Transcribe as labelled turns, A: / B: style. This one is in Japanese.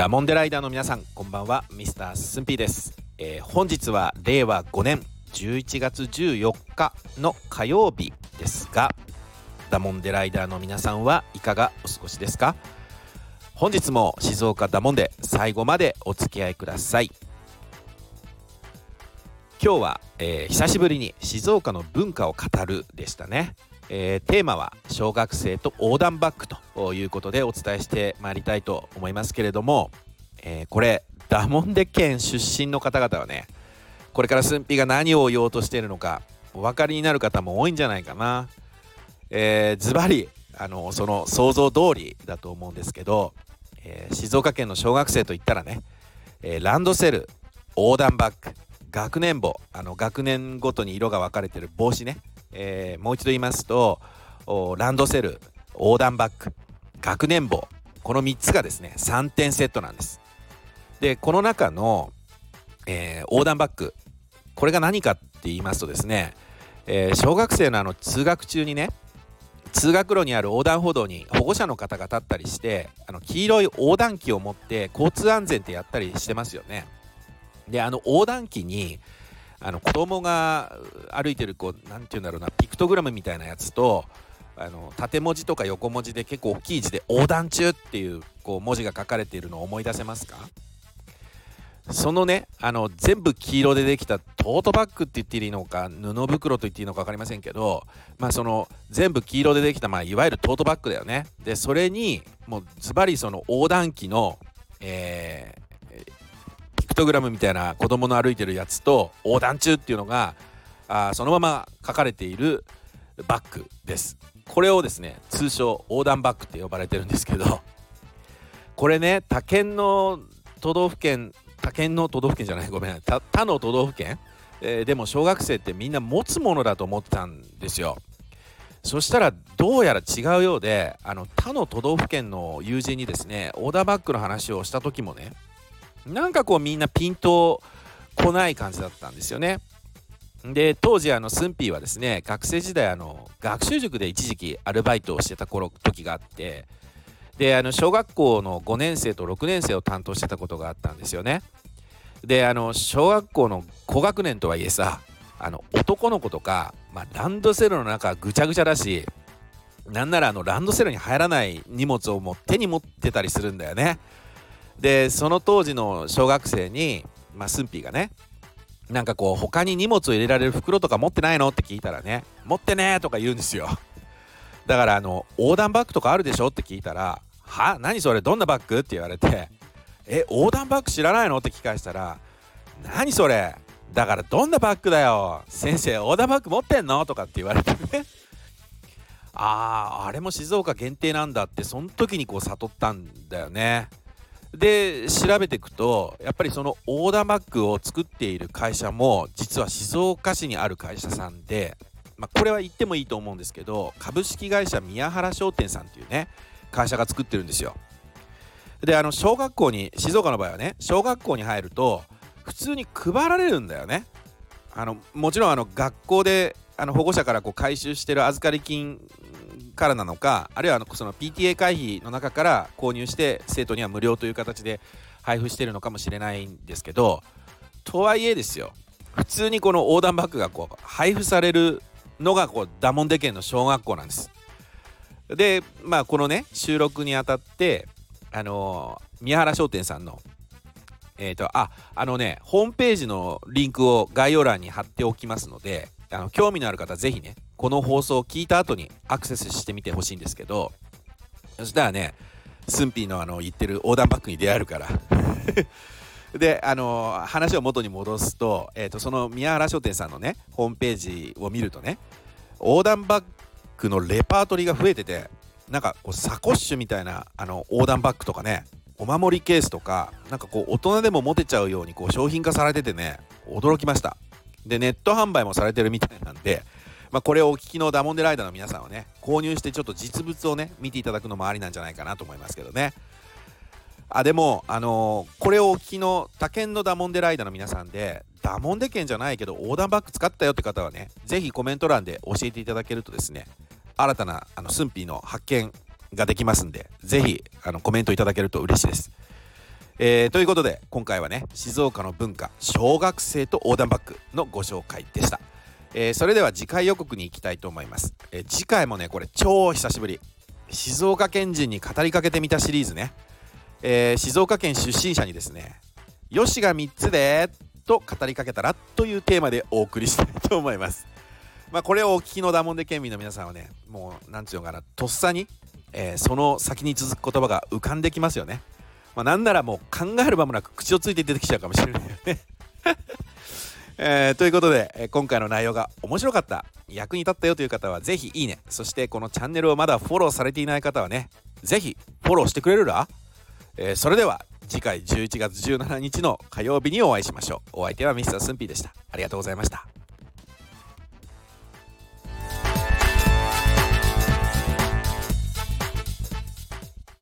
A: ダモンデライダーの皆さんこんばんはミスタースンピーです、えー本日は令和5年11月14日の火曜日ですがダモンデライダーの皆さんはいかがお過ごしですか？本日も静岡ダモンで最後までお付き合いください。今日は、えー久しぶりに静岡の文化を語るでしたね、えーテーマは小学生と横断バッグということでお伝えしてまいりたいと思いますけれども、えーこれダモンデ県出身の方々はねこれから駿府が何を言おうとしているのかお分かりになる方も多いんじゃないかな。えーズバリあのその想像通りだと思うんですけど、えー静岡県の小学生といったらね、えーランドセル横断バッグ学年簿あの学年ごとに色が分かれてる帽子ね、えーもう一度言いますとランドセル横断バッグ学年簿この3つがですね3点セットなんですでこの中の、えー横断バッグこれが何かって言いますとですね、えー小学生のあの通学中にね通学路にある横断歩道に保護者の方が立ったりしてあの黄色い横断機を持って交通安全ってやったりしてますよね。であの横断機にあの子供が歩いてるこうなんていうんだろうなピクトグラムみたいなやつとあの縦文字とか横文字で結構大きい字で「横断中」っていうこう文字が書かれているのを思い出せますか？そのねあの全部黄色でできたトートバッグって言っていいのか布袋と言っていいのか分かりませんけどまあその全部黄色でできた、まあ、いわゆるトートバッグだよね。でそれにもうズバリその横断機の、えートグラムみたいな子供の歩いてるやつと横断中っていうのがあそのまま書かれているバッグです。これをですね通称横断バッグって呼ばれてるんですけどこれね他県の都道府県他県の都道府県じゃないごめん他他の都道府県、えーでも小学生ってみんな持つものだと思ってたんですよ。そしたらどうやら違うようであの他の都道府県の友人にですねオーダーバッグの話をした時もねなんかこうみんなピンとこない感じだったんですよね。で当時あのスンピーはですね学生時代あの学習塾で一時期アルバイトをしてた頃時があってであの小学校の5年生と6年生を担当してたことがあったんですよね。であの小学校の高学年とはいえさあの男の子とか、まあ、ランドセルの中ぐちゃぐちゃだしなんならあのランドセルに入らない荷物をもう手に持ってたりするんだよね。でその当時の小学生にまあスンピーがねなんかこう他に荷物を入れられる袋とか持ってないのって聞いたらね持ってねーとか言うんですよ。だからあの横断バッグとかあるでしょって聞いたらは？何それ？どんなバッグ？って言われてえ横断バッグ知らないの？って聞き返したら何それ？だからどんなバッグだよ？先生横断バッグ持ってんの？とかって言われてね。あーあれも静岡限定なんだってその時にこう悟ったんだよね。で調べていくとやっぱりその横断バッグを作っている会社も実は静岡市にある会社さんで、まあ、これは言ってもいいと思うんですけど株式会社宮原商店さんっていうね会社が作ってるんですよ。であの小学校に静岡の場合はね小学校に入ると普通に配られるんだよね。あのもちろんあの学校であの保護者からこう回収してる預かり金からなのかあるいはあのその PTA 会費の中から購入して生徒には無料という形で配布してるのかもしれないんですけどとはいえですよ普通にこの横断バッグがこう配布されるのがこうダモンデ県の小学校なんです。でまあこのね収録にあたってあのー宮原商店さんのえっ、とああのねホームページのリンクを概要欄に貼っておきますのであの興味のある方ぜひねこの放送を聞いた後にアクセスしてみてほしいんですけどそしたらねスンピーのあの言ってる横断バッグに出会えるから。であの話を元に戻すと,、えー、とその宮原書店さんのねホームページを見るとね横断バッグのレパートリーが増えててなんかこうサコッシュみたいなあの横断バッグとかねお守りケースとかなんかこう大人でも持てちゃうようにこう商品化されててね驚きました。でネット販売もされてるみたいなんで、まあ、これをお聞きのダモンデライダーの皆さんはね購入してちょっと実物をね見ていただくのもありなんじゃないかなと思いますけどね。あでもあのーこれをお聞きの他県のダモンデライダーの皆さんでダモンデ県じゃないけど横断バッグ使ったよって方はねぜひコメント欄で教えていただけるとですね新たなあのスンピーの発見ができますんでぜひあのコメントいただけると嬉しいです。えー、ということで今回はね静岡の文化小学生と横断バッグのご紹介でした、えー、それでは次回予告に行きたいと思います、えー、次回もねこれ超久しぶり。静岡県人に語りかけてみたシリーズね、えー、静岡県出身者にですね「よしが3つで」と語りかけたらというテーマでお送りしたいと思います。まあこれをお聞きのダモンデ県民の皆さんはねもう何て言うのかなとっさに、え、その先に続く言葉が浮かんできますよね。まあ、なんならもう考える間もなく口をついて出てきちゃうかもしれないよね。えー、ということで、今回の内容が面白かった。役に立ったよという方は是非いいね。そしてこのチャンネルをまだフォローされていない方はね是非フォローしてくれるら、えー、それでは次回11月17日の火曜日にお会いしましょう。お相手は Mr. スンピーでした。ありがとうございました。